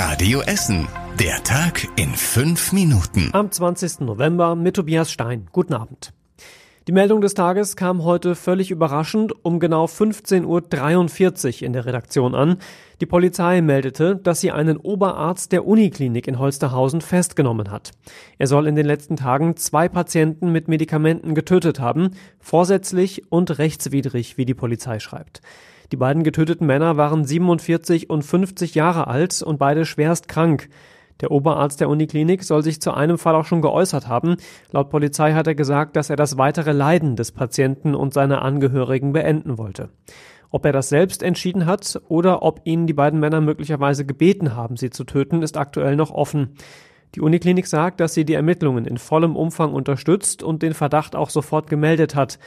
Radio Essen. Der Tag in fünf Minuten. Am 20. November mit Tobias Stein. Guten Abend. Die Meldung des Tages kam heute völlig überraschend um genau 15.43 Uhr in der Redaktion an. Die Polizei meldete, dass sie einen Oberarzt der Uniklinik in Holsterhausen festgenommen hat. Er soll in den letzten Tagen zwei Patienten mit Medikamenten getötet haben, vorsätzlich und rechtswidrig, wie die Polizei schreibt. Die beiden getöteten Männer waren 47 und 50 Jahre alt und beide schwerst krank. Der Oberarzt der Uniklinik soll sich zu einem Fall auch schon geäußert haben. Laut Polizei hat er gesagt, dass er das weitere Leiden des Patienten und seiner Angehörigen beenden wollte. Ob er das selbst entschieden hat oder ob ihn die beiden Männer möglicherweise gebeten haben, sie zu töten, ist aktuell noch offen. Die Uniklinik sagt, dass sie die Ermittlungen in vollem Umfang unterstützt und den Verdacht auch sofort gemeldet hat.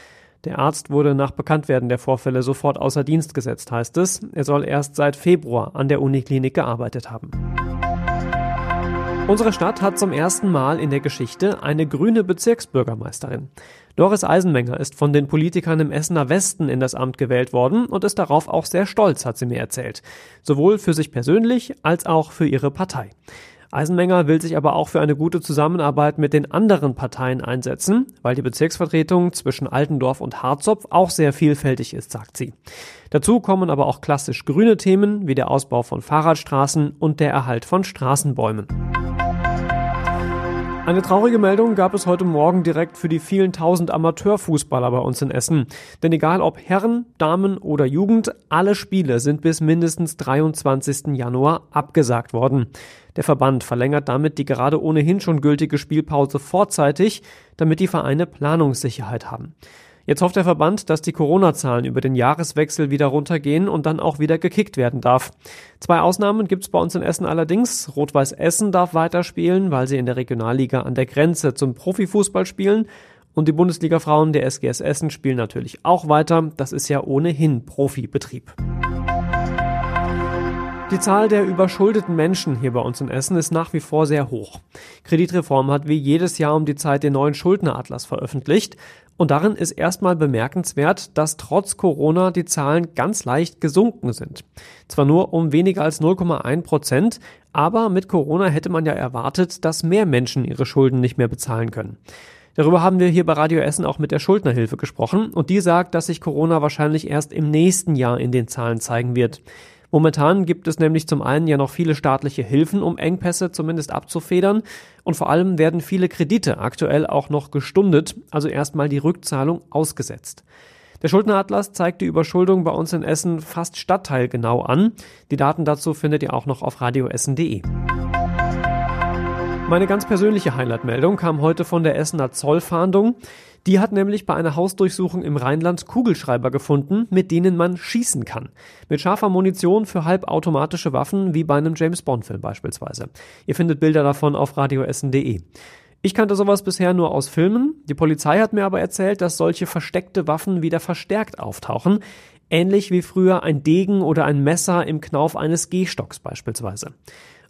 Der Arzt wurde nach Bekanntwerden der Vorfälle sofort außer Dienst gesetzt, heißt es. Er soll erst seit Februar an der Uniklinik gearbeitet haben. Unsere Stadt hat zum ersten Mal in der Geschichte eine grüne Bezirksbürgermeisterin. Doris Eisenmenger ist von den Politikern im Essener Westen in das Amt gewählt worden und ist darauf auch sehr stolz, hat sie mir erzählt. Sowohl für sich persönlich als auch für ihre Partei. Eisenmenger will sich aber auch für eine gute Zusammenarbeit mit den anderen Parteien einsetzen, weil die Bezirksvertretung zwischen Altendorf und Harzopf auch sehr vielfältig ist, sagt sie. Dazu kommen aber auch klassisch grüne Themen wie der Ausbau von Fahrradstraßen und der Erhalt von Straßenbäumen. Eine traurige Meldung gab es heute Morgen direkt für die vielen tausend Amateurfußballer bei uns in Essen. Denn egal ob Herren, Damen oder Jugend, alle Spiele sind bis mindestens 23. Januar abgesagt worden. Der Verband verlängert damit die gerade ohnehin schon gültige Spielpause vorzeitig, damit die Vereine Planungssicherheit haben. Jetzt hofft der Verband, dass die Corona-Zahlen über den Jahreswechsel wieder runtergehen und dann auch wieder gekickt werden darf. Zwei Ausnahmen gibt es bei uns in Essen allerdings. Rot-Weiß Essen darf weiterspielen, weil sie in der Regionalliga an der Grenze zum Profifußball spielen. Und die Bundesliga-Frauen der SGS Essen spielen natürlich auch weiter. Das ist ja ohnehin Profibetrieb. Die Zahl der überschuldeten Menschen hier bei uns in Essen ist nach wie vor sehr hoch. Kreditreform hat wie jedes Jahr um die Zeit den neuen Schuldneratlas veröffentlicht. Und darin ist erstmal bemerkenswert, dass trotz Corona die Zahlen ganz leicht gesunken sind. Zwar nur um weniger als 0,1 Prozent, aber mit Corona hätte man ja erwartet, dass mehr Menschen ihre Schulden nicht mehr bezahlen können. Darüber haben wir hier bei Radio Essen auch mit der Schuldnerhilfe gesprochen und die sagt, dass sich Corona wahrscheinlich erst im nächsten Jahr in den Zahlen zeigen wird. Momentan gibt es nämlich zum einen ja noch viele staatliche Hilfen, um Engpässe zumindest abzufedern. Und vor allem werden viele Kredite aktuell auch noch gestundet, also erstmal die Rückzahlung ausgesetzt. Der Schuldenatlas zeigt die Überschuldung bei uns in Essen fast stadtteilgenau an. Die Daten dazu findet ihr auch noch auf radioessen.de. Meine ganz persönliche Highlight-Meldung kam heute von der Essener Zollfahndung. Die hat nämlich bei einer Hausdurchsuchung im Rheinland Kugelschreiber gefunden, mit denen man schießen kann. Mit scharfer Munition für halbautomatische Waffen, wie bei einem James Bond-Film beispielsweise. Ihr findet Bilder davon auf radioessen.de. Ich kannte sowas bisher nur aus Filmen. Die Polizei hat mir aber erzählt, dass solche versteckte Waffen wieder verstärkt auftauchen. Ähnlich wie früher ein Degen oder ein Messer im Knauf eines Gehstocks beispielsweise.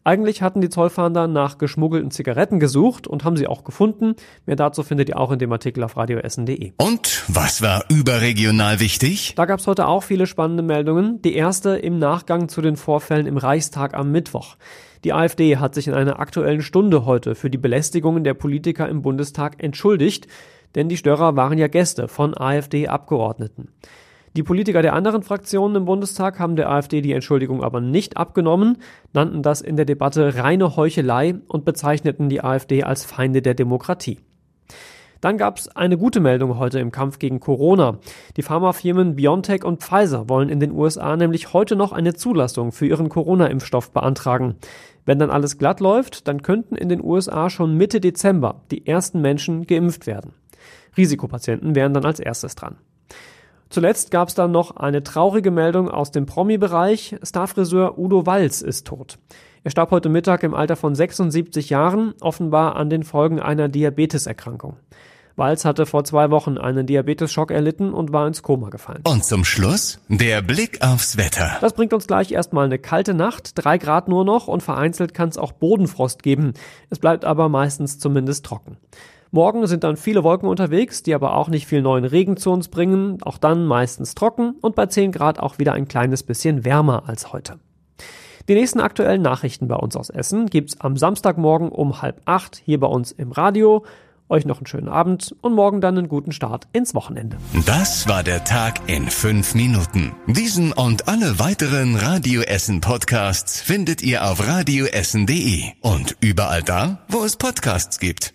Eigentlich hatten die Zollfahnder nach geschmuggelten Zigaretten gesucht und haben sie auch gefunden. Mehr dazu findet ihr auch in dem Artikel auf radioessen.de. Und was war überregional wichtig? Da gab es heute auch viele spannende Meldungen. Die erste im Nachgang zu den Vorfällen im Reichstag am Mittwoch. Die AfD hat sich in einer aktuellen Stunde heute für die Belästigungen der Politiker im Bundestag entschuldigt, denn die Störer waren ja Gäste von AfD-Abgeordneten. Die Politiker der anderen Fraktionen im Bundestag haben der AfD die Entschuldigung aber nicht abgenommen, nannten das in der Debatte reine Heuchelei und bezeichneten die AfD als Feinde der Demokratie. Dann gab es eine gute Meldung heute im Kampf gegen Corona. Die Pharmafirmen BioNTech und Pfizer wollen in den USA nämlich heute noch eine Zulassung für ihren Corona-Impfstoff beantragen. Wenn dann alles glatt läuft, dann könnten in den USA schon Mitte Dezember die ersten Menschen geimpft werden. Risikopatienten wären dann als erstes dran. Zuletzt gab es dann noch eine traurige Meldung aus dem Promi-Bereich. Starfriseur Udo Walz ist tot. Er starb heute Mittag im Alter von 76 Jahren, offenbar an den Folgen einer Diabeteserkrankung. Walz hatte vor zwei Wochen einen Diabetesschock erlitten und war ins Koma gefallen. Und zum Schluss der Blick aufs Wetter. Das bringt uns gleich erstmal eine kalte Nacht, drei Grad nur noch und vereinzelt kann es auch Bodenfrost geben. Es bleibt aber meistens zumindest trocken. Morgen sind dann viele Wolken unterwegs, die aber auch nicht viel neuen Regen zu uns bringen, auch dann meistens trocken und bei 10 Grad auch wieder ein kleines bisschen wärmer als heute. Die nächsten aktuellen Nachrichten bei uns aus Essen gibt's am Samstagmorgen um halb acht hier bei uns im Radio. Euch noch einen schönen Abend und morgen dann einen guten Start ins Wochenende. Das war der Tag in fünf Minuten. Diesen und alle weiteren Radio Essen Podcasts findet ihr auf radioessen.de und überall da, wo es Podcasts gibt.